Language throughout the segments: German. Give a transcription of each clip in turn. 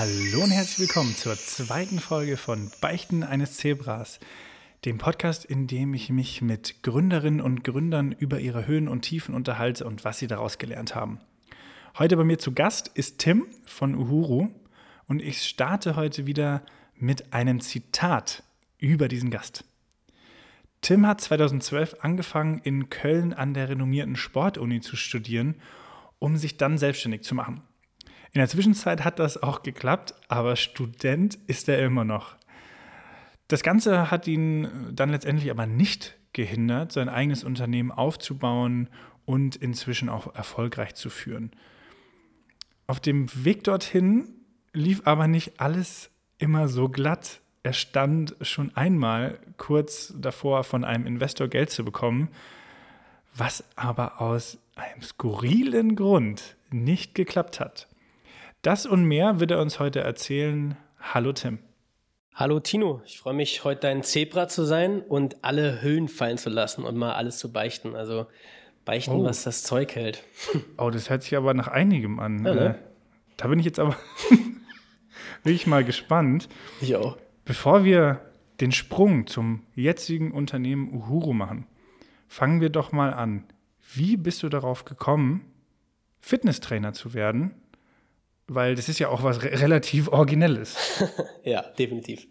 Hallo und herzlich willkommen zur zweiten Folge von Beichten eines Zebras, dem Podcast, in dem ich mich mit Gründerinnen und Gründern über ihre Höhen und Tiefen unterhalte und was sie daraus gelernt haben. Heute bei mir zu Gast ist Tim von Uhuru und ich starte heute wieder mit einem Zitat über diesen Gast. Tim hat 2012 angefangen, in Köln an der renommierten Sportuni zu studieren, um sich dann selbstständig zu machen. In der Zwischenzeit hat das auch geklappt, aber Student ist er immer noch. Das Ganze hat ihn dann letztendlich aber nicht gehindert, sein eigenes Unternehmen aufzubauen und inzwischen auch erfolgreich zu führen. Auf dem Weg dorthin lief aber nicht alles immer so glatt. Er stand schon einmal kurz davor, von einem Investor Geld zu bekommen, was aber aus einem skurrilen Grund nicht geklappt hat. Das und mehr wird er uns heute erzählen. Hallo Tim. Hallo Tino, ich freue mich, heute dein Zebra zu sein und alle Höhen fallen zu lassen und mal alles zu beichten. Also beichten, oh. was das Zeug hält. Oh, das hört sich aber nach einigem an. Ja, ne? Äh, da bin ich jetzt aber wirklich mal gespannt. Ich auch. Bevor wir den Sprung zum jetzigen Unternehmen Uhuru machen, fangen wir doch mal an. Wie bist du darauf gekommen, Fitnesstrainer zu werden weil das ist ja auch was re relativ Originelles. ja, definitiv.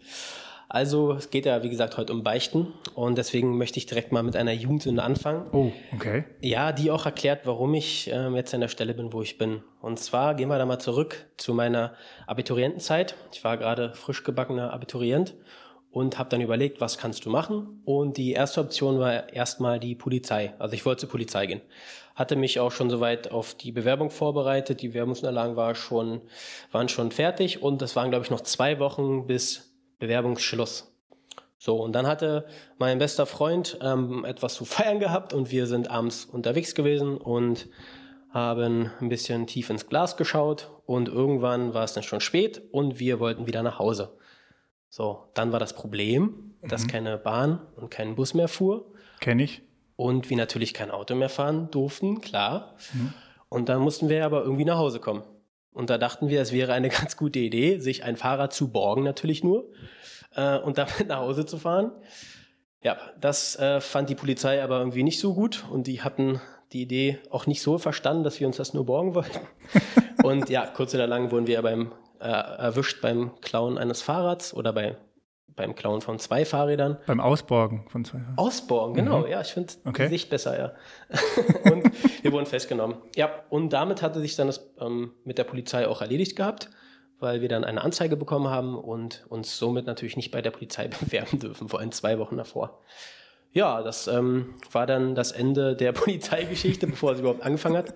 Also es geht ja, wie gesagt, heute um Beichten und deswegen möchte ich direkt mal mit einer Jugendsünde anfangen. Oh, okay. Ja, die auch erklärt, warum ich äh, jetzt an der Stelle bin, wo ich bin. Und zwar gehen wir da mal zurück zu meiner Abiturientenzeit. Ich war gerade frisch gebackener Abiturient und habe dann überlegt, was kannst du machen? Und die erste Option war erstmal die Polizei. Also ich wollte zur Polizei gehen hatte mich auch schon soweit auf die Bewerbung vorbereitet. Die Bewerbungsunterlagen war schon, waren schon fertig und es waren, glaube ich, noch zwei Wochen bis Bewerbungsschluss. So, und dann hatte mein bester Freund ähm, etwas zu feiern gehabt und wir sind abends unterwegs gewesen und haben ein bisschen tief ins Glas geschaut und irgendwann war es dann schon spät und wir wollten wieder nach Hause. So, dann war das Problem, dass mhm. keine Bahn und kein Bus mehr fuhr. Kenne ich und wir natürlich kein Auto mehr fahren durften, klar. Mhm. Und dann mussten wir aber irgendwie nach Hause kommen. Und da dachten wir, es wäre eine ganz gute Idee, sich ein Fahrrad zu borgen, natürlich nur, äh, und damit nach Hause zu fahren. Ja, das äh, fand die Polizei aber irgendwie nicht so gut und die hatten die Idee auch nicht so verstanden, dass wir uns das nur borgen wollten. und ja, kurz oder lang wurden wir beim äh, erwischt beim Klauen eines Fahrrads oder bei beim Klauen von zwei Fahrrädern. Beim Ausborgen von zwei Fahrrädern. Ausborgen, genau. Mhm. Ja, ich finde okay. die Sicht besser, ja. und wir wurden festgenommen. Ja, und damit hatte sich dann das ähm, mit der Polizei auch erledigt gehabt, weil wir dann eine Anzeige bekommen haben und uns somit natürlich nicht bei der Polizei bewerben dürfen, vor allem zwei Wochen davor. Ja, das ähm, war dann das Ende der Polizeigeschichte, bevor sie überhaupt angefangen hat,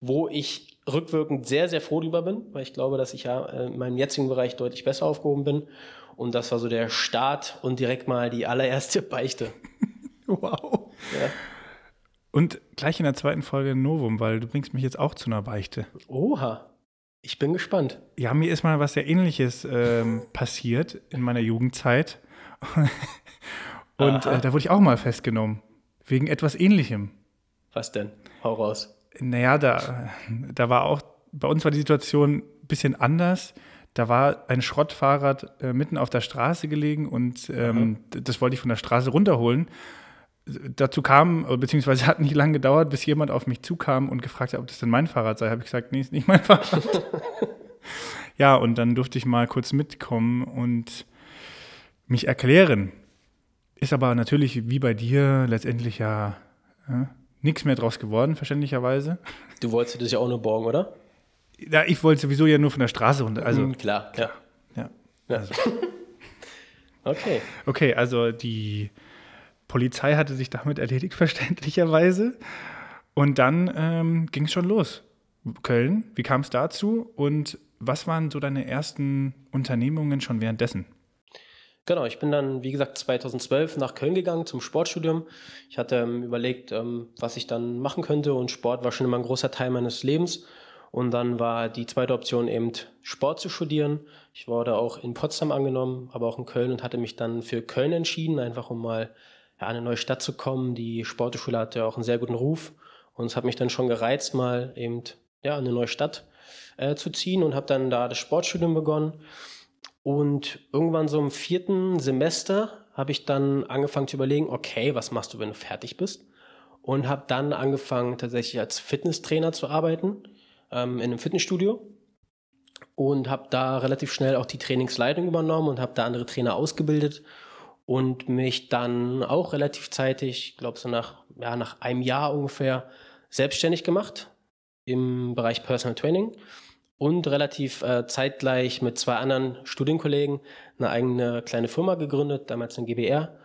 wo ich rückwirkend sehr, sehr froh drüber bin, weil ich glaube, dass ich ja äh, in meinem jetzigen Bereich deutlich besser aufgehoben bin und das war so der Start und direkt mal die allererste Beichte. wow. Ja. Und gleich in der zweiten Folge ein Novum, weil du bringst mich jetzt auch zu einer Beichte. Oha. Ich bin gespannt. Ja, mir ist mal was sehr ähnliches ähm, passiert in meiner Jugendzeit. und äh, da wurde ich auch mal festgenommen. Wegen etwas ähnlichem. Was denn? Hau raus. Naja, da, da war auch, bei uns war die Situation ein bisschen anders. Da war ein Schrottfahrrad äh, mitten auf der Straße gelegen und ähm, das wollte ich von der Straße runterholen. Dazu kam, beziehungsweise hat nicht lange gedauert, bis jemand auf mich zukam und gefragt hat, ob das denn mein Fahrrad sei. Habe ich gesagt, nee, ist nicht mein Fahrrad. ja, und dann durfte ich mal kurz mitkommen und mich erklären. Ist aber natürlich wie bei dir letztendlich ja, ja nichts mehr draus geworden, verständlicherweise. Du wolltest dich auch nur borgen, oder? Ja, ich wollte sowieso ja nur von der Straße runter. Also, mhm, klar, ja. Ja. ja. Also. okay. Okay, also die Polizei hatte sich damit erledigt, verständlicherweise. Und dann ähm, ging es schon los. Köln, wie kam es dazu und was waren so deine ersten Unternehmungen schon währenddessen? Genau, ich bin dann, wie gesagt, 2012 nach Köln gegangen zum Sportstudium. Ich hatte ähm, überlegt, ähm, was ich dann machen könnte und Sport war schon immer ein großer Teil meines Lebens. Und dann war die zweite Option eben Sport zu studieren. Ich wurde auch in Potsdam angenommen, aber auch in Köln und hatte mich dann für Köln entschieden, einfach um mal ja, eine neue Stadt zu kommen. Die Sportschule hatte auch einen sehr guten Ruf und es hat mich dann schon gereizt, mal eben ja, eine neue Stadt äh, zu ziehen und habe dann da das Sportstudium begonnen. Und irgendwann so im vierten Semester habe ich dann angefangen zu überlegen, okay, was machst du, wenn du fertig bist? Und habe dann angefangen tatsächlich als Fitnesstrainer zu arbeiten ähm, in einem Fitnessstudio und habe da relativ schnell auch die Trainingsleitung übernommen und habe da andere Trainer ausgebildet und mich dann auch relativ zeitig, ich glaube so nach, ja, nach einem Jahr ungefähr, selbstständig gemacht im Bereich Personal Training und relativ äh, zeitgleich mit zwei anderen Studienkollegen eine eigene kleine Firma gegründet, damals ein GBR,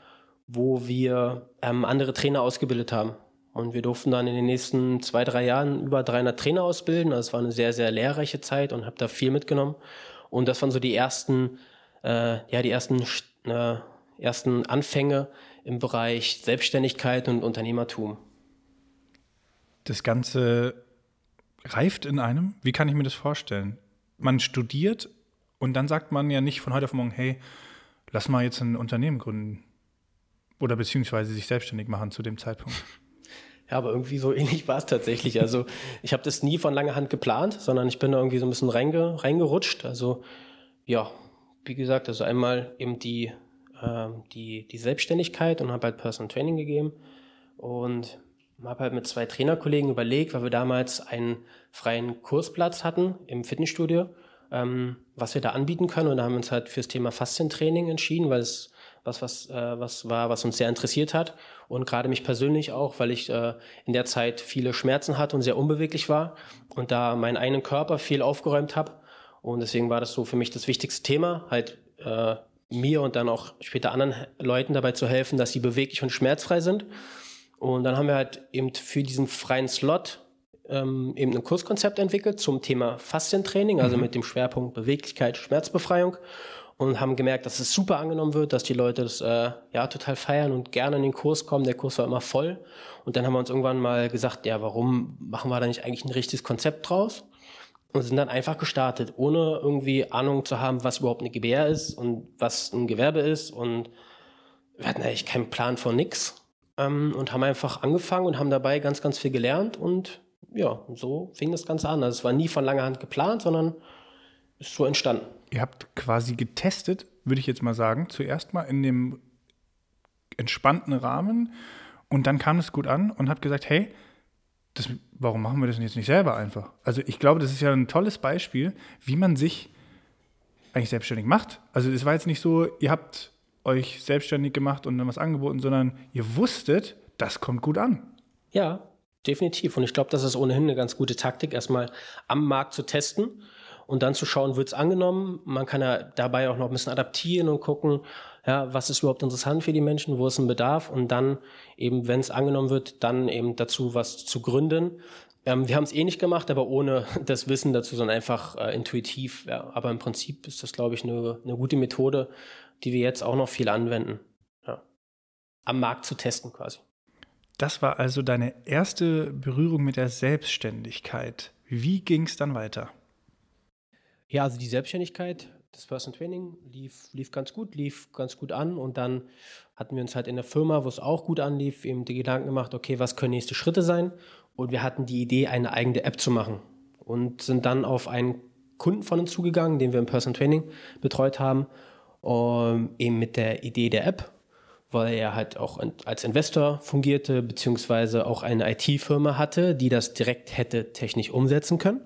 wo wir ähm, andere Trainer ausgebildet haben. Und wir durften dann in den nächsten zwei, drei Jahren über 300 Trainer ausbilden. Also es war eine sehr, sehr lehrreiche Zeit und habe da viel mitgenommen. Und das waren so die ersten, äh, ja, die ersten, äh, ersten Anfänge im Bereich Selbstständigkeit und Unternehmertum. Das Ganze reift in einem? Wie kann ich mir das vorstellen? Man studiert und dann sagt man ja nicht von heute auf morgen, hey, lass mal jetzt ein Unternehmen gründen. Oder beziehungsweise sich selbstständig machen zu dem Zeitpunkt. Ja, aber irgendwie so ähnlich war es tatsächlich. Also ich habe das nie von langer Hand geplant, sondern ich bin da irgendwie so ein bisschen reinge, reingerutscht. Also ja, wie gesagt, also einmal eben die, äh, die, die Selbstständigkeit und habe halt Personal Training gegeben. Und habe halt mit zwei Trainerkollegen überlegt, weil wir damals einen freien Kursplatz hatten im Fitnessstudio, ähm, was wir da anbieten können. Und da haben wir uns halt fürs Thema Faszientraining entschieden, weil es was, was, äh, was war, was uns sehr interessiert hat. Und gerade mich persönlich auch, weil ich äh, in der Zeit viele Schmerzen hatte und sehr unbeweglich war und da meinen eigenen Körper viel aufgeräumt habe. Und deswegen war das so für mich das wichtigste Thema, halt äh, mir und dann auch später anderen Leuten dabei zu helfen, dass sie beweglich und schmerzfrei sind. Und dann haben wir halt eben für diesen freien Slot ähm, eben ein Kurskonzept entwickelt zum Thema Faszientraining, also mhm. mit dem Schwerpunkt Beweglichkeit, Schmerzbefreiung und haben gemerkt, dass es super angenommen wird, dass die Leute das äh, ja total feiern und gerne in den Kurs kommen. Der Kurs war immer voll. Und dann haben wir uns irgendwann mal gesagt, ja, warum machen wir da nicht eigentlich ein richtiges Konzept draus? Und sind dann einfach gestartet, ohne irgendwie Ahnung zu haben, was überhaupt eine GBR ist und was ein Gewerbe ist. Und wir hatten eigentlich keinen Plan von nix ähm, und haben einfach angefangen und haben dabei ganz, ganz viel gelernt und ja, so fing das Ganze an. Also es war nie von langer Hand geplant, sondern ist so entstanden. Ihr habt quasi getestet, würde ich jetzt mal sagen, zuerst mal in dem entspannten Rahmen und dann kam es gut an und habt gesagt, hey, das, warum machen wir das jetzt nicht selber einfach? Also ich glaube, das ist ja ein tolles Beispiel, wie man sich eigentlich selbstständig macht. Also es war jetzt nicht so, ihr habt euch selbstständig gemacht und dann was angeboten, sondern ihr wusstet, das kommt gut an. Ja, definitiv. Und ich glaube, das ist ohnehin eine ganz gute Taktik, erstmal am Markt zu testen und dann zu schauen, wird es angenommen. Man kann ja dabei auch noch ein bisschen adaptieren und gucken, ja, was ist überhaupt interessant für die Menschen, wo ist ein Bedarf und dann eben, wenn es angenommen wird, dann eben dazu was zu gründen. Ähm, wir haben es eh nicht gemacht, aber ohne das Wissen dazu, sondern einfach äh, intuitiv. Ja. Aber im Prinzip ist das, glaube ich, eine, eine gute Methode, die wir jetzt auch noch viel anwenden. Ja. Am Markt zu testen quasi. Das war also deine erste Berührung mit der Selbstständigkeit. Wie ging es dann weiter? Ja, also die Selbstständigkeit, das Personal Training lief, lief ganz gut, lief ganz gut an und dann hatten wir uns halt in der Firma, wo es auch gut anlief, eben die Gedanken gemacht, okay, was können nächste Schritte sein? Und wir hatten die Idee, eine eigene App zu machen und sind dann auf einen Kunden von uns zugegangen, den wir im Personal Training betreut haben ähm, eben mit der Idee der App, weil er halt auch als Investor fungierte, beziehungsweise auch eine IT-Firma hatte, die das direkt hätte technisch umsetzen können.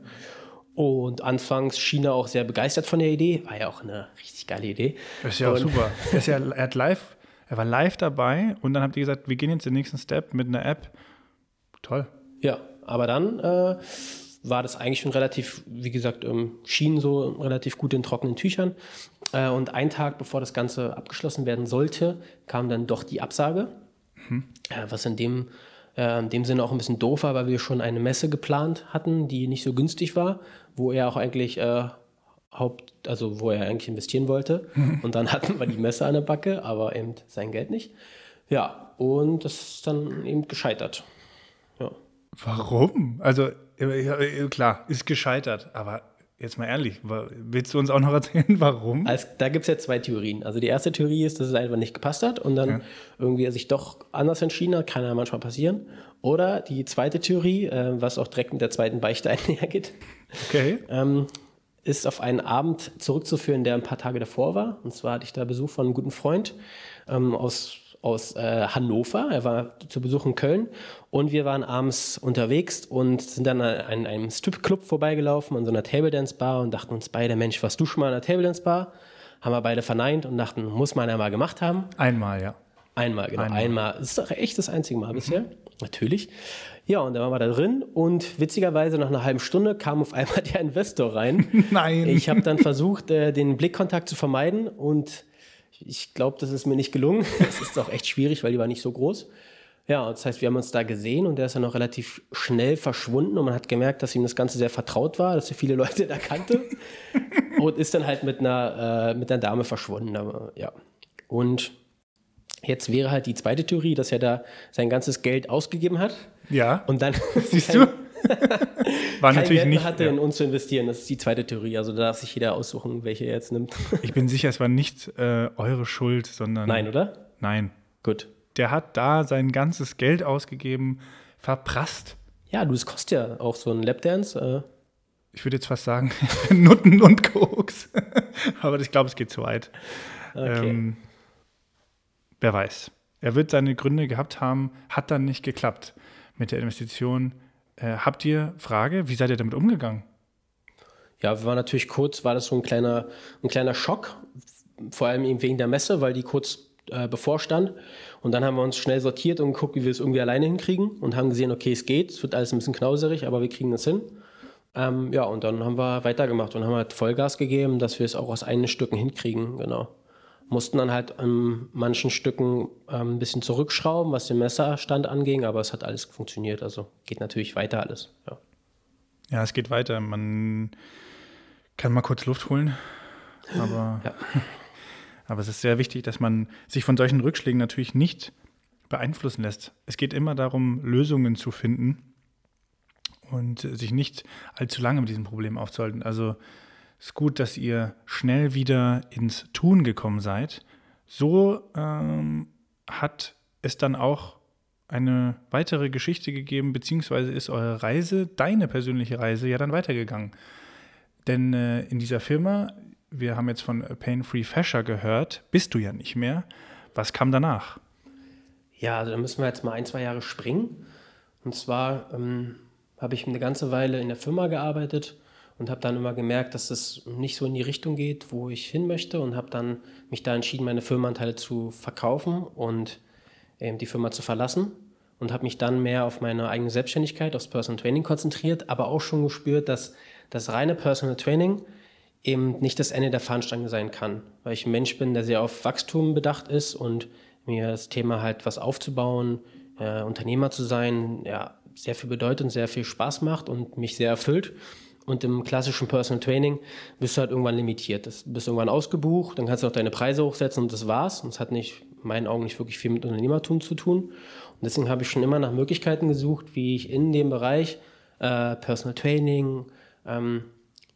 Und anfangs schien er auch sehr begeistert von der Idee. War ja auch eine richtig geile Idee. Das ist ja auch super. Er, ja, er, hat live, er war live dabei und dann habt ihr gesagt, wir gehen jetzt den nächsten Step mit einer App. Toll. Ja, aber dann äh, war das eigentlich schon relativ, wie gesagt, ähm, schien so relativ gut in trockenen Tüchern. Äh, und einen Tag bevor das Ganze abgeschlossen werden sollte, kam dann doch die Absage, mhm. was in dem, äh, in dem Sinne auch ein bisschen doof war, weil wir schon eine Messe geplant hatten, die nicht so günstig war, wo er auch eigentlich äh, Haupt, also wo er eigentlich investieren wollte. Mhm. Und dann hatten wir die Messe an der Backe, aber eben sein Geld nicht. Ja, und das ist dann eben gescheitert. Ja. Warum? Also klar, ist gescheitert, aber jetzt mal ehrlich, willst du uns auch noch erzählen, warum? Also, da gibt es ja zwei Theorien. Also die erste Theorie ist, dass es einfach nicht gepasst hat und dann ja. irgendwie er sich doch anders entschieden hat, kann ja manchmal passieren. Oder die zweite Theorie, äh, was auch direkt mit der zweiten Beichte einhergeht, okay. ähm, ist auf einen Abend zurückzuführen, der ein paar Tage davor war. Und zwar hatte ich da Besuch von einem guten Freund ähm, aus aus äh, Hannover. Er war zu Besuch in Köln und wir waren abends unterwegs und sind dann an einem Stripclub vorbeigelaufen, an so einer Table Dance Bar und dachten uns beide, Mensch, warst du schon mal an einer Table Dance Bar? Haben wir beide verneint und dachten, muss man ja mal gemacht haben. Einmal, ja. Einmal, genau. Einmal. Einmal. Das ist doch echt das einzige Mal mhm. bisher. Natürlich. Ja, und dann waren wir da drin und witzigerweise nach einer halben Stunde kam auf einmal der Investor rein. Nein. Ich habe dann versucht, äh, den Blickkontakt zu vermeiden und ich glaube, das ist mir nicht gelungen. Es ist auch echt schwierig, weil die war nicht so groß. Ja, das heißt, wir haben uns da gesehen und der ist dann noch relativ schnell verschwunden und man hat gemerkt, dass ihm das Ganze sehr vertraut war, dass er viele Leute da kannte und ist dann halt mit einer, äh, mit einer Dame verschwunden. Aber, ja. Und jetzt wäre halt die zweite Theorie, dass er da sein ganzes Geld ausgegeben hat. Ja. Und dann. Siehst du? War natürlich Geld nicht. hatte, ja. in uns zu investieren. Das ist die zweite Theorie. Also da darf sich jeder aussuchen, welche er jetzt nimmt. ich bin sicher, es war nicht äh, eure Schuld, sondern. Nein, oder? Nein. Gut. Der hat da sein ganzes Geld ausgegeben, verprasst. Ja, du, es kostet ja auch so ein Lapdance. Äh. Ich würde jetzt fast sagen, Nutten und Koks. Aber ich glaube, es geht zu weit. Okay. Ähm, wer weiß. Er wird seine Gründe gehabt haben, hat dann nicht geklappt mit der Investition äh, habt ihr Frage, wie seid ihr damit umgegangen? Ja, waren natürlich kurz, war das so ein kleiner, ein kleiner Schock, vor allem eben wegen der Messe, weil die kurz äh, bevorstand. Und dann haben wir uns schnell sortiert und geguckt, wie wir es irgendwie alleine hinkriegen und haben gesehen, okay, es geht, es wird alles ein bisschen knauserig, aber wir kriegen das hin. Ähm, ja, und dann haben wir weitergemacht und haben halt Vollgas gegeben, dass wir es auch aus eigenen Stücken hinkriegen, genau mussten dann halt an manchen Stücken ähm, ein bisschen zurückschrauben, was den Messerstand anging, aber es hat alles funktioniert. Also geht natürlich weiter alles. Ja, ja es geht weiter. Man kann mal kurz Luft holen, aber, ja. aber es ist sehr wichtig, dass man sich von solchen Rückschlägen natürlich nicht beeinflussen lässt. Es geht immer darum, Lösungen zu finden und sich nicht allzu lange mit diesem Problem aufzuhalten. Also ist gut, dass ihr schnell wieder ins Tun gekommen seid. So ähm, hat es dann auch eine weitere Geschichte gegeben, beziehungsweise ist eure Reise, deine persönliche Reise, ja dann weitergegangen. Denn äh, in dieser Firma, wir haben jetzt von Pain Free Fashion gehört, bist du ja nicht mehr. Was kam danach? Ja, also da müssen wir jetzt mal ein, zwei Jahre springen. Und zwar ähm, habe ich eine ganze Weile in der Firma gearbeitet und habe dann immer gemerkt, dass es nicht so in die Richtung geht, wo ich hin möchte und habe dann mich da entschieden, meine Firmenanteile zu verkaufen und ähm, die Firma zu verlassen und habe mich dann mehr auf meine eigene Selbstständigkeit, aufs Personal Training konzentriert, aber auch schon gespürt, dass das reine Personal Training eben nicht das Ende der Fahnenstange sein kann, weil ich ein Mensch bin, der sehr auf Wachstum bedacht ist und mir das Thema halt was aufzubauen, äh, Unternehmer zu sein, ja, sehr viel bedeutet und sehr viel Spaß macht und mich sehr erfüllt. Und im klassischen Personal Training bist du halt irgendwann limitiert. Du bist irgendwann ausgebucht, dann kannst du auch deine Preise hochsetzen und das war's. Und es hat nicht, in meinen Augen nicht wirklich viel mit Unternehmertum zu tun. Und deswegen habe ich schon immer nach Möglichkeiten gesucht, wie ich in dem Bereich äh, Personal Training ähm,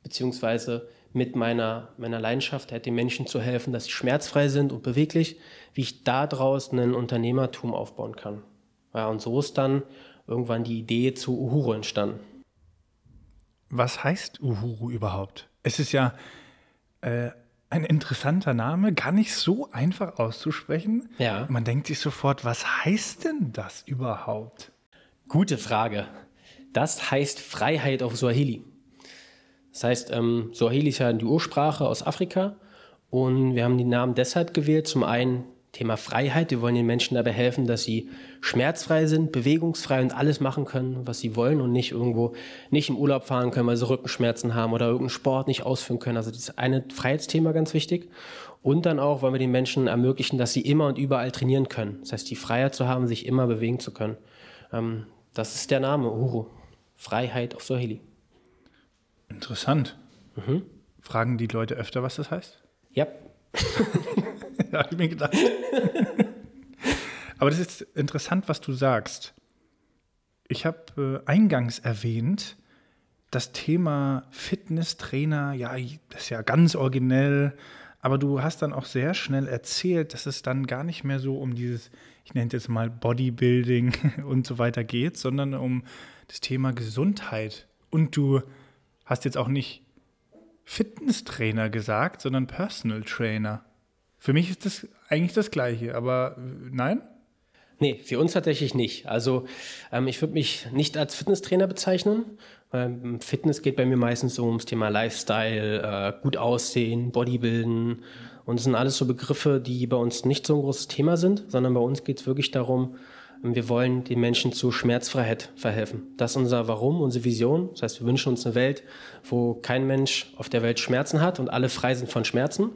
beziehungsweise mit meiner, meiner Leidenschaft, halt den Menschen zu helfen, dass sie schmerzfrei sind und beweglich, wie ich daraus ein Unternehmertum aufbauen kann. Ja, und so ist dann irgendwann die Idee zu Uhuru entstanden was heißt Uhuru überhaupt? Es ist ja äh, ein interessanter Name, gar nicht so einfach auszusprechen. Ja. Man denkt sich sofort, was heißt denn das überhaupt? Gute Frage. Das heißt Freiheit auf Swahili. Das heißt, ähm, Swahili ist ja die Ursprache aus Afrika und wir haben den Namen deshalb gewählt. Zum einen Thema Freiheit. Wir wollen den Menschen dabei helfen, dass sie schmerzfrei sind, bewegungsfrei und alles machen können, was sie wollen und nicht irgendwo nicht im Urlaub fahren können, weil sie Rückenschmerzen haben oder irgendeinen Sport nicht ausführen können. Also das ist eine Freiheitsthema ganz wichtig. Und dann auch wollen wir den Menschen ermöglichen, dass sie immer und überall trainieren können. Das heißt, die Freiheit zu haben, sich immer bewegen zu können. Ähm, das ist der Name, Uhuru. Freiheit auf Swahili. Interessant. Mhm. Fragen die Leute öfter, was das heißt? Ja. ja, habe ich mir gedacht. Aber das ist interessant, was du sagst. Ich habe äh, eingangs erwähnt, das Thema Fitnesstrainer, ja, das ist ja ganz originell, aber du hast dann auch sehr schnell erzählt, dass es dann gar nicht mehr so um dieses, ich nenne es jetzt mal Bodybuilding und so weiter geht, sondern um das Thema Gesundheit. Und du hast jetzt auch nicht Fitnesstrainer gesagt, sondern Personal Trainer. Für mich ist das eigentlich das Gleiche, aber äh, nein? Nee, für uns tatsächlich nicht. Also ähm, ich würde mich nicht als Fitnesstrainer bezeichnen. Ähm, Fitness geht bei mir meistens so ums Thema Lifestyle, äh, gut aussehen, Bodybuilden. Und das sind alles so Begriffe, die bei uns nicht so ein großes Thema sind, sondern bei uns geht es wirklich darum, ähm, wir wollen den Menschen zu Schmerzfreiheit verhelfen. Das ist unser Warum, unsere Vision. Das heißt, wir wünschen uns eine Welt, wo kein Mensch auf der Welt Schmerzen hat und alle frei sind von Schmerzen,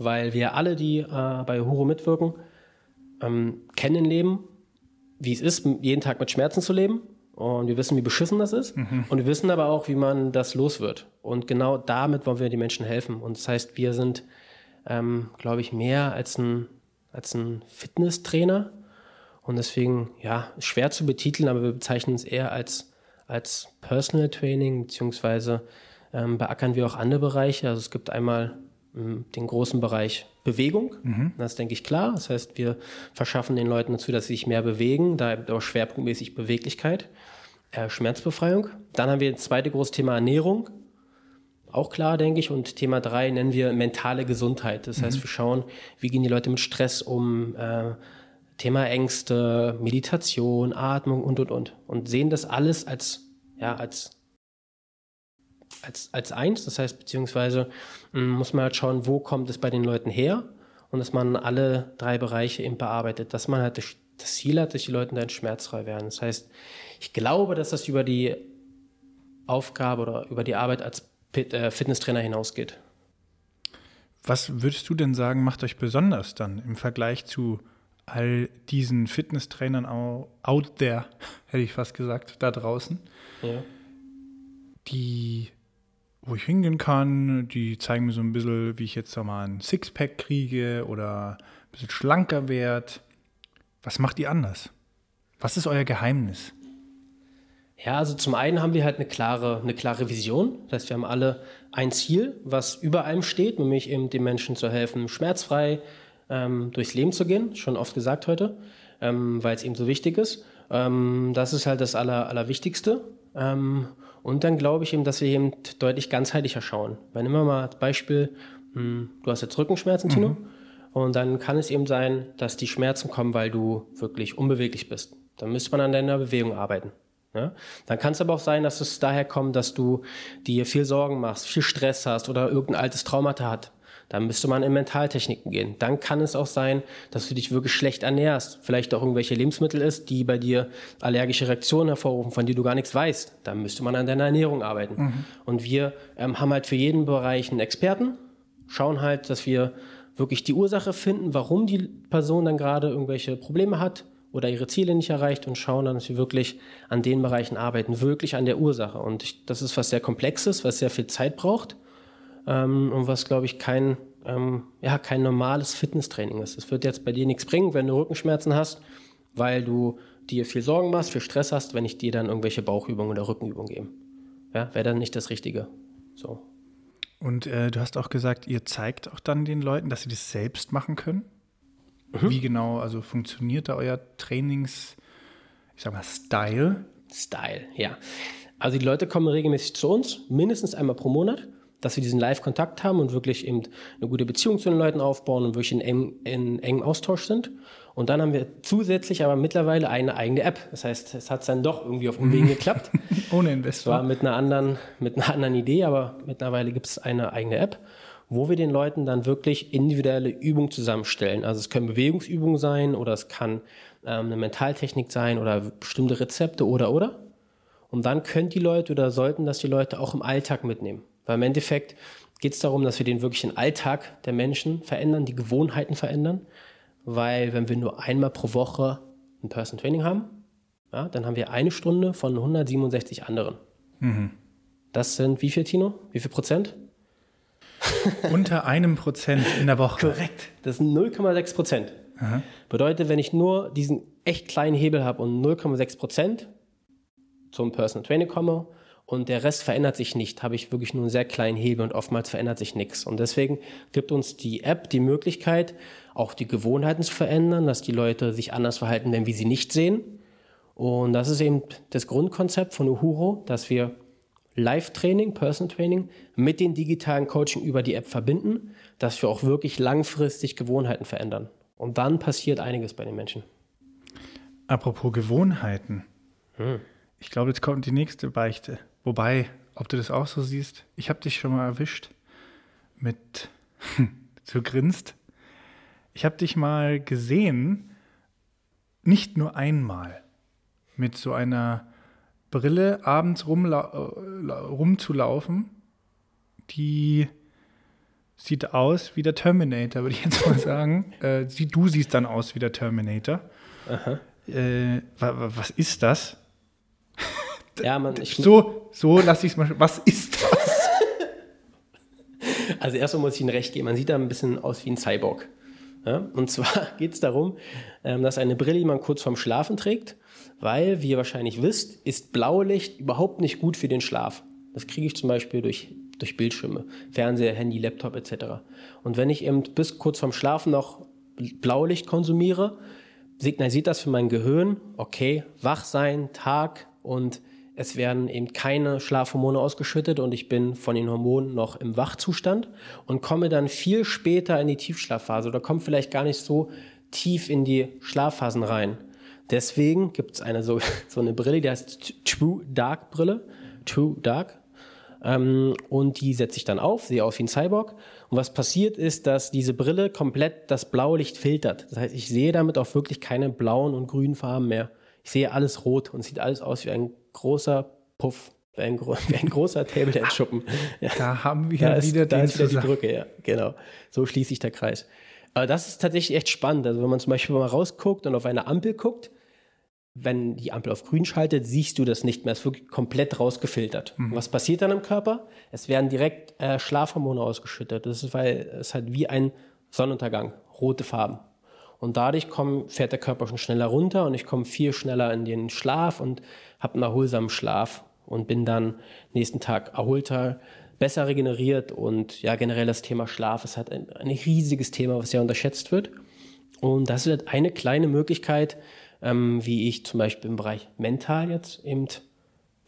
weil wir alle, die äh, bei Huro mitwirken, ähm, kennen Leben, wie es ist, jeden Tag mit Schmerzen zu leben. Und wir wissen, wie beschissen das ist. Mhm. Und wir wissen aber auch, wie man das los wird. Und genau damit wollen wir den Menschen helfen. Und das heißt, wir sind, ähm, glaube ich, mehr als ein, als ein Fitnesstrainer. Und deswegen, ja, schwer zu betiteln, aber wir bezeichnen es eher als, als Personal Training, beziehungsweise ähm, beackern wir auch andere Bereiche. Also es gibt einmal den großen Bereich Bewegung. Mhm. Das ist, denke ich, klar. Das heißt, wir verschaffen den Leuten dazu, dass sie sich mehr bewegen, da aber schwerpunktmäßig Beweglichkeit, äh, Schmerzbefreiung. Dann haben wir das zweite große Thema Ernährung. Auch klar, denke ich. Und Thema drei nennen wir mentale Gesundheit. Das mhm. heißt, wir schauen, wie gehen die Leute mit Stress um, äh, Thema Ängste, Meditation, Atmung und, und, und. Und sehen das alles als, ja, als als, als eins. Das heißt, beziehungsweise mh, mm, muss man halt schauen, wo kommt es bei den Leuten her und dass man alle drei Bereiche eben bearbeitet, dass man halt das, das Ziel hat, dass die Leute dann schmerzfrei werden. Das heißt, ich glaube, dass das über die Aufgabe oder über die Arbeit als äh, Fitnesstrainer hinausgeht. Was würdest du denn sagen, macht euch besonders dann im Vergleich zu all diesen Fitnesstrainern out there, hätte ich fast gesagt, da draußen, ja. die wo ich hingehen kann. Die zeigen mir so ein bisschen, wie ich jetzt da mal ein Sixpack kriege oder ein bisschen schlanker werde. Was macht die anders? Was ist euer Geheimnis? Ja, also zum einen haben wir halt eine klare, eine klare Vision. Das heißt, wir haben alle ein Ziel, was über allem steht, nämlich eben den Menschen zu helfen, schmerzfrei ähm, durchs Leben zu gehen. Schon oft gesagt heute, ähm, weil es eben so wichtig ist. Ähm, das ist halt das Aller, Allerwichtigste. Und dann glaube ich eben, dass wir eben deutlich ganzheitlicher schauen. Wenn immer mal als Beispiel, hm, du hast jetzt Rückenschmerzen, Tino, mhm. und dann kann es eben sein, dass die Schmerzen kommen, weil du wirklich unbeweglich bist. Dann müsste man an deiner Bewegung arbeiten. Ja? Dann kann es aber auch sein, dass es daher kommt, dass du dir viel Sorgen machst, viel Stress hast oder irgendein altes Traumata hat, dann müsste man in Mentaltechniken gehen. Dann kann es auch sein, dass du dich wirklich schlecht ernährst. Vielleicht auch irgendwelche Lebensmittel isst, die bei dir allergische Reaktionen hervorrufen, von denen du gar nichts weißt. Dann müsste man an deiner Ernährung arbeiten. Mhm. Und wir ähm, haben halt für jeden Bereich einen Experten, schauen halt, dass wir wirklich die Ursache finden, warum die Person dann gerade irgendwelche Probleme hat oder ihre Ziele nicht erreicht und schauen dann, dass wir wirklich an den Bereichen arbeiten, wirklich an der Ursache. Und ich, das ist was sehr Komplexes, was sehr viel Zeit braucht ähm, und was, glaube ich, kein, ähm, ja, kein normales Fitnesstraining ist. Es wird jetzt bei dir nichts bringen, wenn du Rückenschmerzen hast, weil du dir viel Sorgen machst, viel Stress hast, wenn ich dir dann irgendwelche Bauchübungen oder Rückenübungen gebe. Ja, wäre dann nicht das Richtige. So. Und äh, du hast auch gesagt, ihr zeigt auch dann den Leuten, dass sie das selbst machen können. Mhm. Wie genau, also funktioniert da euer Trainings, ich sag mal, Style? Style, ja. Also die Leute kommen regelmäßig zu uns, mindestens einmal pro Monat dass wir diesen Live-Kontakt haben und wirklich eben eine gute Beziehung zu den Leuten aufbauen und wirklich in, eng, in engem Austausch sind. Und dann haben wir zusätzlich aber mittlerweile eine eigene App. Das heißt, es hat dann doch irgendwie auf Umwegen geklappt. Ohne Investor. Zwar mit einer anderen, mit einer anderen Idee, aber mittlerweile gibt es eine eigene App, wo wir den Leuten dann wirklich individuelle Übungen zusammenstellen. Also es können Bewegungsübungen sein oder es kann ähm, eine Mentaltechnik sein oder bestimmte Rezepte oder oder. Und dann können die Leute oder sollten das die Leute auch im Alltag mitnehmen. Weil im Endeffekt geht es darum, dass wir den wirklichen Alltag der Menschen verändern, die Gewohnheiten verändern. Weil wenn wir nur einmal pro Woche ein Person Training haben, ja, dann haben wir eine Stunde von 167 anderen. Mhm. Das sind wie viel, Tino? Wie viel Prozent? Unter einem Prozent in der Woche. Korrekt. Das sind 0,6 Prozent. Bedeutet, wenn ich nur diesen echt kleinen Hebel habe und 0,6 Prozent zum Personal Training komme und der Rest verändert sich nicht, habe ich wirklich nur einen sehr kleinen Hebel und oftmals verändert sich nichts. Und deswegen gibt uns die App die Möglichkeit, auch die Gewohnheiten zu verändern, dass die Leute sich anders verhalten, wenn wir sie nicht sehen. Und das ist eben das Grundkonzept von Uhuro, dass wir Live-Training, Personal Training mit den digitalen Coaching über die App verbinden, dass wir auch wirklich langfristig Gewohnheiten verändern. Und dann passiert einiges bei den Menschen. Apropos Gewohnheiten. Hm. Ich glaube, jetzt kommt die nächste Beichte. Wobei, ob du das auch so siehst, ich habe dich schon mal erwischt mit, du grinst. Ich habe dich mal gesehen, nicht nur einmal, mit so einer Brille abends rumzulaufen, die sieht aus wie der Terminator, würde ich jetzt mal sagen. äh, du siehst dann aus wie der Terminator. Äh, was ist das? Ja, man, so, so lasse ich es mal. Was ist das? also erstmal muss ich Ihnen recht geben, man sieht da ein bisschen aus wie ein Cyborg. Ja? Und zwar geht es darum, ähm, dass eine Brille, die man kurz vorm Schlafen trägt, weil, wie ihr wahrscheinlich wisst, ist Blaulicht überhaupt nicht gut für den Schlaf. Das kriege ich zum Beispiel durch, durch Bildschirme, Fernseher, Handy, Laptop etc. Und wenn ich eben bis kurz vorm Schlafen noch Blaulicht konsumiere, signalisiert das für mein Gehirn, okay, wach sein, Tag und es werden eben keine Schlafhormone ausgeschüttet und ich bin von den Hormonen noch im Wachzustand und komme dann viel später in die Tiefschlafphase oder komme vielleicht gar nicht so tief in die Schlafphasen rein. Deswegen gibt es eine so, so eine Brille, die heißt True Dark Brille. True Dark. Ähm, und die setze ich dann auf, sehe aus wie ein Cyborg. Und was passiert ist, dass diese Brille komplett das blaue Licht filtert. Das heißt, ich sehe damit auch wirklich keine blauen und grünen Farben mehr. Ich sehe alles rot und sieht alles aus wie ein großer Puff. Wie ein, wie ein großer Table Dance Schuppen. Ja. Da haben wir da ist, wieder, da ist wieder die Brücke, ja, genau. So schließt sich der Kreis. Aber das ist tatsächlich echt spannend. Also wenn man zum Beispiel mal rausguckt und auf eine Ampel guckt, wenn die Ampel auf grün schaltet, siehst du das nicht mehr. Es wird komplett rausgefiltert. Mhm. Was passiert dann im Körper? Es werden direkt äh, Schlafhormone ausgeschüttet. Das ist, weil es halt wie ein Sonnenuntergang, rote Farben. Und dadurch komm, fährt der Körper schon schneller runter und ich komme viel schneller in den Schlaf und habe einen erholsamen Schlaf und bin dann nächsten Tag erholter, besser regeneriert und ja, generell das Thema Schlaf ist halt ein, ein riesiges Thema, was ja unterschätzt wird. Und das ist halt eine kleine Möglichkeit, ähm, wie ich zum Beispiel im Bereich mental jetzt eben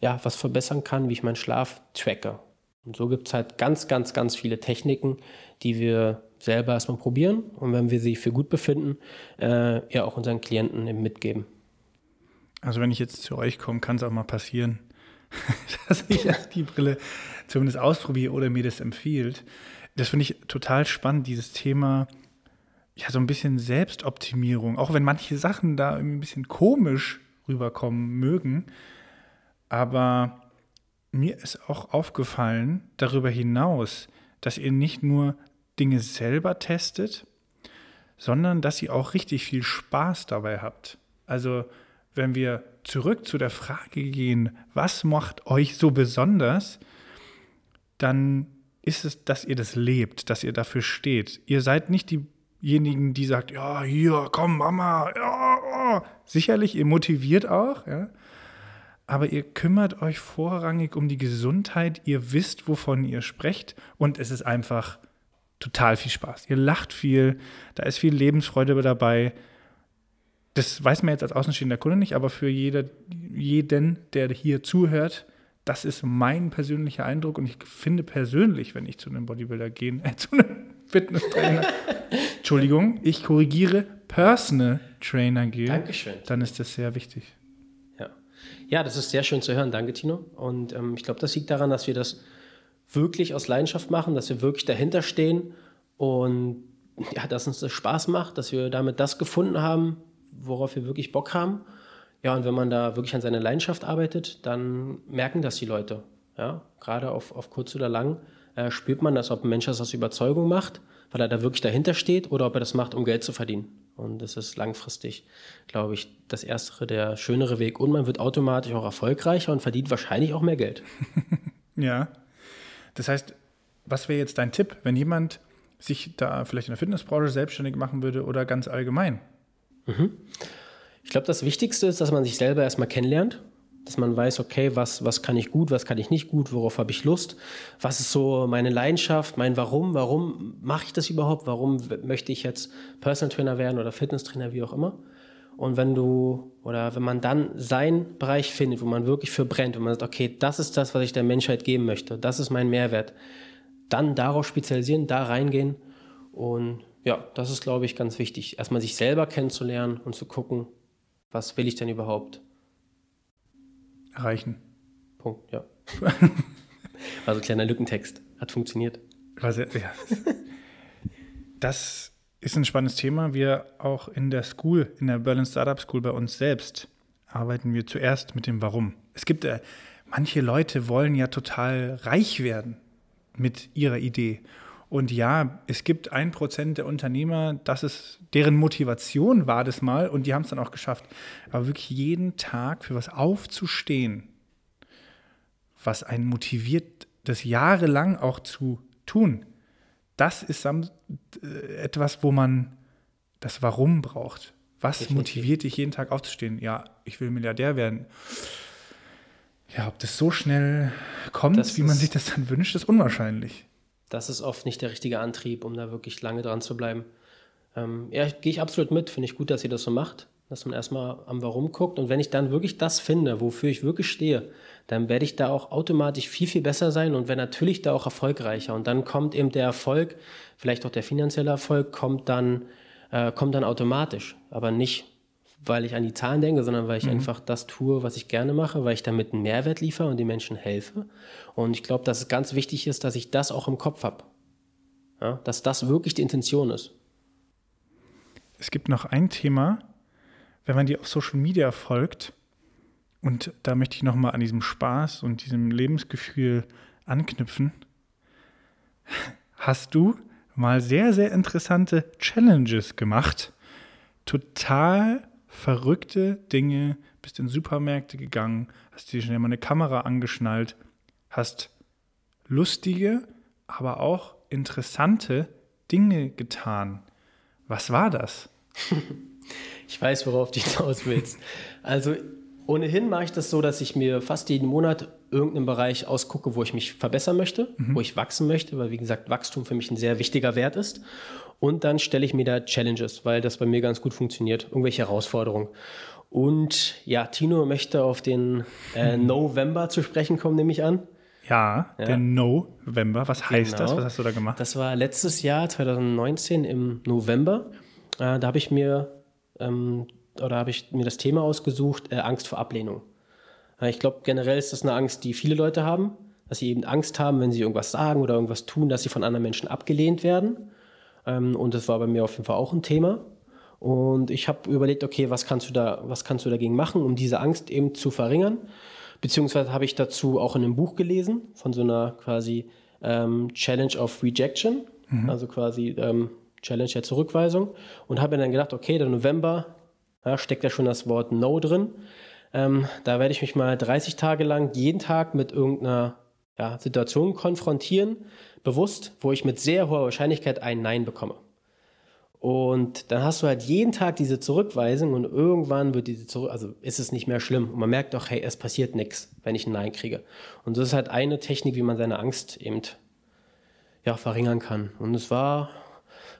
ja, was verbessern kann, wie ich meinen Schlaf tracke. Und so gibt es halt ganz, ganz, ganz viele Techniken, die wir selber erstmal probieren und wenn wir sie für gut befinden, äh, ja auch unseren Klienten eben mitgeben. Also wenn ich jetzt zu euch komme, kann es auch mal passieren, dass ich die Brille zumindest ausprobiere oder mir das empfiehlt. Das finde ich total spannend, dieses Thema ja, so ein bisschen Selbstoptimierung, auch wenn manche Sachen da ein bisschen komisch rüberkommen mögen. Aber mir ist auch aufgefallen, darüber hinaus, dass ihr nicht nur Dinge selber testet, sondern dass ihr auch richtig viel Spaß dabei habt. Also, wenn wir zurück zu der Frage gehen, was macht euch so besonders, dann ist es, dass ihr das lebt, dass ihr dafür steht. Ihr seid nicht die diejenigen, die sagt, ja, hier, komm, Mama, ja, oh. sicherlich, ihr motiviert auch, ja. Aber ihr kümmert euch vorrangig um die Gesundheit, ihr wisst, wovon ihr sprecht und es ist einfach total viel Spaß. Ihr lacht viel, da ist viel Lebensfreude dabei. Das weiß man jetzt als außenstehender Kunde nicht, aber für jeder, jeden, der hier zuhört, das ist mein persönlicher Eindruck und ich finde persönlich, wenn ich zu einem Bodybuilder gehe, äh, zu einem Fitnesstrainer, Entschuldigung, ich korrigiere, Personal Trainer gehe, Dankeschön. dann ist das sehr wichtig. Ja, ja das ist sehr schön zu hören. Danke, Tino. Und ähm, ich glaube, das liegt daran, dass wir das wirklich aus Leidenschaft machen, dass wir wirklich dahinter stehen und ja, dass uns das Spaß macht, dass wir damit das gefunden haben, worauf wir wirklich Bock haben. Ja, und wenn man da wirklich an seiner Leidenschaft arbeitet, dann merken das die Leute. Ja, gerade auf, auf kurz oder lang äh, spürt man das, ob ein Mensch das aus Überzeugung macht weil er da wirklich dahinter steht oder ob er das macht, um Geld zu verdienen. Und das ist langfristig, glaube ich, das erstere, der schönere Weg. Und man wird automatisch auch erfolgreicher und verdient wahrscheinlich auch mehr Geld. ja. Das heißt, was wäre jetzt dein Tipp, wenn jemand sich da vielleicht in der Fitnessbranche selbstständig machen würde oder ganz allgemein? Mhm. Ich glaube, das Wichtigste ist, dass man sich selber erstmal kennenlernt. dass man weiß, okay, was, was kann ich gut, was kann ich nicht gut, worauf habe ich Lust, was ist so meine Leidenschaft, mein Warum, warum mache ich das überhaupt, warum möchte ich jetzt Personal Trainer werden oder Fitnesstrainer, wie auch immer. Und wenn du oder wenn man dann seinen Bereich findet, wo man wirklich für brennt, wo man sagt, okay, das ist das, was ich der Menschheit geben möchte, das ist mein Mehrwert, dann darauf spezialisieren, da reingehen. Und ja, das ist, glaube ich, ganz wichtig. Erstmal sich selber kennenzulernen und zu gucken, was will ich denn überhaupt erreichen. Punkt, ja. also kleiner Lückentext. Hat funktioniert. Also, ja. Das ist ein spannendes Thema. Wir auch in der School, in der Berlin Startup School bei uns selbst, arbeiten wir zuerst mit dem Warum. Es gibt äh, manche Leute wollen ja total reich werden mit ihrer Idee. Und ja, es gibt ein Prozent der Unternehmer, das ist deren Motivation war das mal und die haben es dann auch geschafft. Aber wirklich jeden Tag für was aufzustehen, was einen motiviert, das jahrelang auch zu tun, das ist äh, etwas, wo man das Warum braucht. Was Definitiv. motiviert dich jeden Tag aufzustehen? Ja, ich will Milliardär werden. Ja, ob das so schnell kommt, das wie man sich das dann wünscht, ist unwahrscheinlich. Das ist oft nicht der richtige Antrieb, um da wirklich lange dran zu bleiben. Ähm, ja, gehe ich absolut mit. Finde ich gut, dass ihr das so macht, dass man erstmal am Warum guckt. Und wenn ich dann wirklich das finde, wofür ich wirklich stehe, dann werde ich da auch automatisch viel, viel besser sein und werde natürlich da auch erfolgreicher. Und dann kommt eben der Erfolg, vielleicht auch der finanzielle Erfolg, kommt dann, äh, kommt dann automatisch. Aber nicht, weil ich an die Zahlen denke, sondern weil ich mhm. einfach das tue, was ich gerne mache, weil ich damit einen Mehrwert liefere und den Menschen helfe. Und ich glaube, dass es ganz wichtig ist, dass ich das auch im Kopf habe. Ja, dass das wirklich die Intention ist. Es gibt noch ein Thema, wenn man dir auf Social Media folgt, und da möchte ich nochmal an diesem Spaß und diesem Lebensgefühl anknüpfen. Hast du mal sehr, sehr interessante Challenges gemacht? Total verrückte Dinge, bist in Supermärkte gegangen, hast dir schnell mal eine Kamera angeschnallt, hast lustige, aber auch interessante Dinge getan. Was war das? Ich weiß, worauf du hinaus willst. Also Ohnehin mache ich das so, dass ich mir fast jeden Monat irgendeinen Bereich ausgucke, wo ich mich verbessern möchte, mhm. wo ich wachsen möchte, weil wie gesagt Wachstum für mich ein sehr wichtiger Wert ist. Und dann stelle ich mir da Challenges, weil das bei mir ganz gut funktioniert, irgendwelche Herausforderungen. Und ja, Tino möchte auf den äh, mhm. November zu sprechen kommen, nehme ich an. Ja, ja. der November. Was heißt genau. das? Was hast du da gemacht? Das war letztes Jahr, 2019 im November. Äh, da habe ich mir ähm, oder habe ich mir das Thema ausgesucht, äh, Angst vor Ablehnung. Äh, ich glaube, generell ist das eine Angst, die viele Leute haben, dass sie eben Angst haben, wenn sie irgendwas sagen oder irgendwas tun, dass sie von anderen Menschen abgelehnt werden. Ähm, und das war bei mir auf jeden Fall auch ein Thema. Und ich habe überlegt, okay, was kannst du da, was kannst du dagegen machen, um diese Angst eben zu verringern? Beziehungsweise habe ich dazu auch in einem Buch gelesen von so einer quasi ähm, Challenge of Rejection, mhm. also quasi ähm, Challenge der Zurückweisung und habe mir dann gedacht, okay, der November ja, steckt ja schon das Wort No drin. Ähm, da werde ich mich mal 30 Tage lang jeden Tag mit irgendeiner ja, Situation konfrontieren, bewusst, wo ich mit sehr hoher Wahrscheinlichkeit ein Nein bekomme. Und dann hast du halt jeden Tag diese Zurückweisung und irgendwann wird diese Zurück, also ist es nicht mehr schlimm. Und man merkt doch, hey, es passiert nichts, wenn ich ein Nein kriege. Und das ist halt eine Technik, wie man seine Angst eben ja, verringern kann. Und es war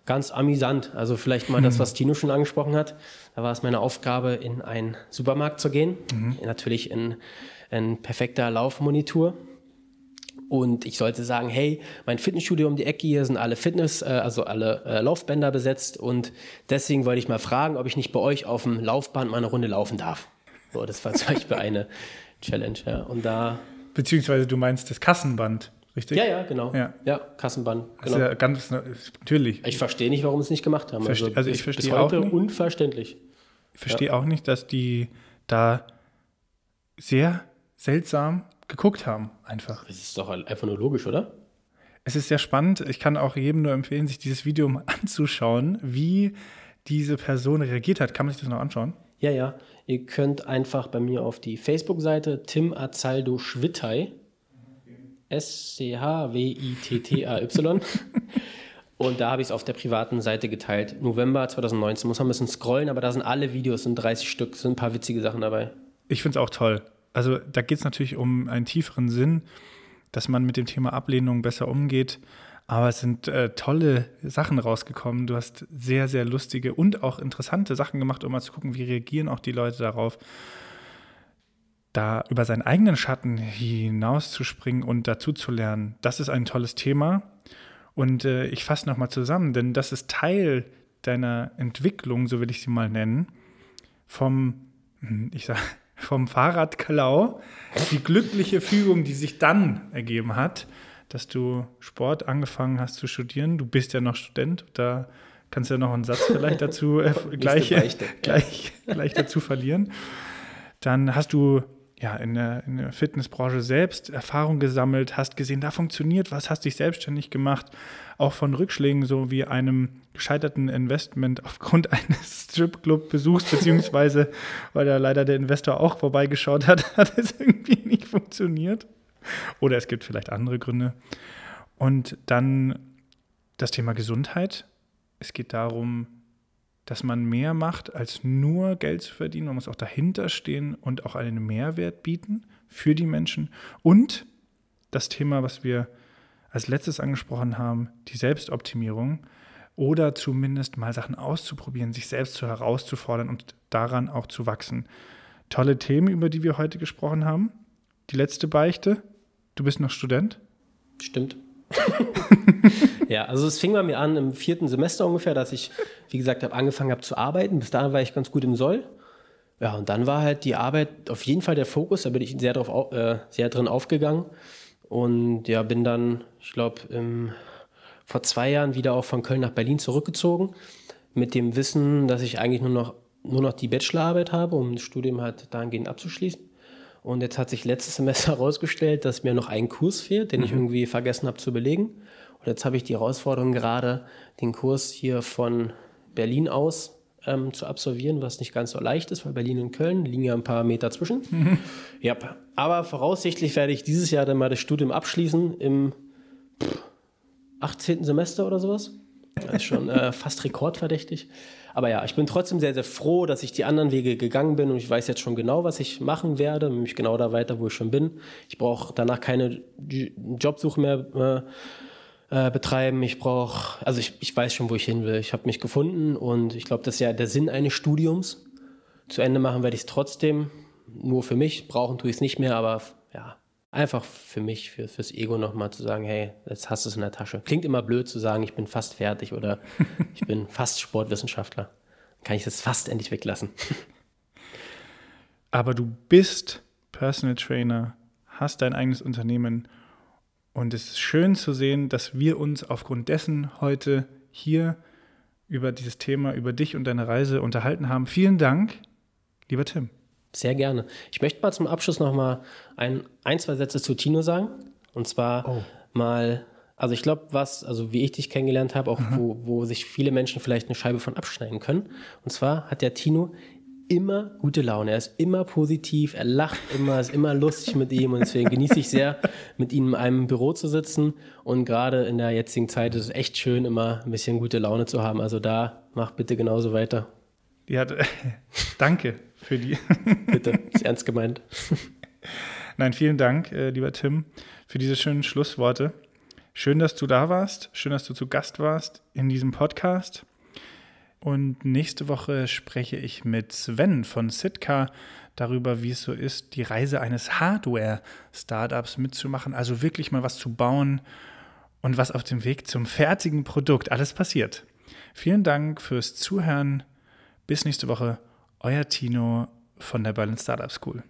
ganz amüsant. Also vielleicht mal das, hm. was Tino schon angesprochen hat. Da war es meine Aufgabe, in einen Supermarkt zu gehen. Mhm. Natürlich in ein perfekter Laufmonitor. Und ich sollte sagen, hey, mein Fitnessstudio um die Ecke hier sind alle Fitness, äh, also alle äh, Laufbänder besetzt. Und deswegen wollte ich mal fragen, ob ich nicht bei euch auf dem Laufband mal eine Runde laufen darf. So, das war zum Beispiel eine Challenge. Ja. Und da Beziehungsweise du meinst das Kassenband richtig? Ja, ja, genau. Ja, ja Kassenband. Genau. Ja ganz natürlich. Ich verstehe nicht, warum sie es nicht gemacht haben. Verste also, also ich verstehe auch nicht. unverständlich. Ich verstehe ja. auch nicht, dass die da sehr seltsam geguckt haben, einfach. Das ist doch einfach nur logisch, oder? Es ist sehr spannend. Ich kann auch jedem nur empfehlen, sich dieses Video mal anzuschauen, wie diese Person reagiert hat. Kann man sich das noch anschauen? Ja, ja. Ihr könnt einfach bei mir auf die Facebook-Seite Tim Azaldo Schwittei S-C-H-W-I-T-T-A-Y. Und da habe ich es auf der privaten Seite geteilt. November 2019. Muss man ein bisschen scrollen, aber da sind alle Videos, sind 30 Stück, sind ein paar witzige Sachen dabei. Ich finde es auch toll. Also da geht es natürlich um einen tieferen Sinn, dass man mit dem Thema Ablehnung besser umgeht. Aber es sind äh, tolle Sachen rausgekommen. Du hast sehr, sehr lustige und auch interessante Sachen gemacht, um mal zu gucken, wie reagieren auch die Leute darauf, da über seinen eigenen Schatten hinauszuspringen und dazu zu lernen. Das ist ein tolles Thema. Und äh, ich fasse nochmal zusammen, denn das ist Teil deiner Entwicklung, so will ich sie mal nennen, vom, hm, ich sag, vom Fahrradklau, die glückliche Fügung, die sich dann ergeben hat, dass du Sport angefangen hast zu studieren. Du bist ja noch Student, da kannst du ja noch einen Satz vielleicht dazu äh, gleich, gleich, gleich dazu verlieren. Dann hast du ja, in der, in der Fitnessbranche selbst Erfahrung gesammelt, hast gesehen, da funktioniert was, hast dich selbstständig gemacht, auch von Rückschlägen so wie einem gescheiterten Investment aufgrund eines Stripclub-Besuchs, beziehungsweise weil da leider der Investor auch vorbeigeschaut hat, hat es irgendwie nicht funktioniert. Oder es gibt vielleicht andere Gründe. Und dann das Thema Gesundheit. Es geht darum, dass man mehr macht, als nur Geld zu verdienen. Man muss auch dahinter stehen und auch einen Mehrwert bieten für die Menschen. Und das Thema, was wir als letztes angesprochen haben, die Selbstoptimierung oder zumindest mal Sachen auszuprobieren, sich selbst zu herauszufordern und daran auch zu wachsen. Tolle Themen, über die wir heute gesprochen haben. Die letzte Beichte, du bist noch Student? Stimmt. ja, also es fing bei mir an im vierten Semester ungefähr, dass ich, wie gesagt, habe angefangen habe zu arbeiten. Bis dahin war ich ganz gut im Soll. Ja, und dann war halt die Arbeit auf jeden Fall der Fokus. Da bin ich sehr, drauf, äh, sehr drin aufgegangen. Und ja, bin dann, ich glaube, vor zwei Jahren wieder auch von Köln nach Berlin zurückgezogen. Mit dem Wissen, dass ich eigentlich nur noch, nur noch die Bachelorarbeit habe, um das Studium halt dahingehend abzuschließen. Und jetzt hat sich letztes Semester herausgestellt, dass mir noch ein Kurs fehlt, den mhm. ich irgendwie vergessen habe zu belegen. Und jetzt habe ich die Herausforderung gerade, den Kurs hier von Berlin aus ähm, zu absolvieren, was nicht ganz so leicht ist, weil Berlin und Köln liegen ja ein paar Meter zwischen. Mhm. Ja, aber voraussichtlich werde ich dieses Jahr dann mal das Studium abschließen im pff, 18. Semester oder sowas. Das ist schon äh, fast rekordverdächtig. Aber ja, ich bin trotzdem sehr, sehr froh, dass ich die anderen Wege gegangen bin und ich weiß jetzt schon genau, was ich machen werde, nämlich genau da weiter, wo ich schon bin. Ich brauche danach keine Jobsuche mehr äh, äh, betreiben. Ich brauche, also ich, ich weiß schon, wo ich hin will. Ich habe mich gefunden und ich glaube, das ist ja der Sinn eines Studiums. Zu Ende machen werde ich es trotzdem. Nur für mich, brauchen tue ich es nicht mehr, aber ja, einfach für mich, für, fürs Ego nochmal zu sagen, hey, jetzt hast du es in der Tasche. Klingt immer blöd zu sagen, ich bin fast fertig oder ich bin fast Sportwissenschaftler. Dann kann ich das fast endlich weglassen. Aber du bist Personal Trainer, hast dein eigenes Unternehmen und es ist schön zu sehen, dass wir uns aufgrund dessen heute hier über dieses Thema, über dich und deine Reise unterhalten haben. Vielen Dank, lieber Tim. Sehr gerne. Ich möchte mal zum Abschluss noch mal ein, ein zwei Sätze zu Tino sagen. Und zwar oh. mal, also ich glaube, was, also wie ich dich kennengelernt habe, auch mhm. wo, wo sich viele Menschen vielleicht eine Scheibe von abschneiden können. Und zwar hat der Tino immer gute Laune. Er ist immer positiv, er lacht immer, ist immer lustig mit ihm und deswegen genieße ich sehr, mit ihm in einem Büro zu sitzen. Und gerade in der jetzigen Zeit ist es echt schön, immer ein bisschen gute Laune zu haben. Also da mach bitte genauso weiter. Ja, danke für die. Bitte, ist ernst gemeint. Nein, vielen Dank, äh, lieber Tim, für diese schönen Schlussworte. Schön, dass du da warst. Schön, dass du zu Gast warst in diesem Podcast. Und nächste Woche spreche ich mit Sven von Sitka darüber, wie es so ist, die Reise eines Hardware-Startups mitzumachen, also wirklich mal was zu bauen und was auf dem Weg zum fertigen Produkt alles passiert. Vielen Dank fürs Zuhören. Bis nächste Woche. Euer Tino von der Berlin Startup School.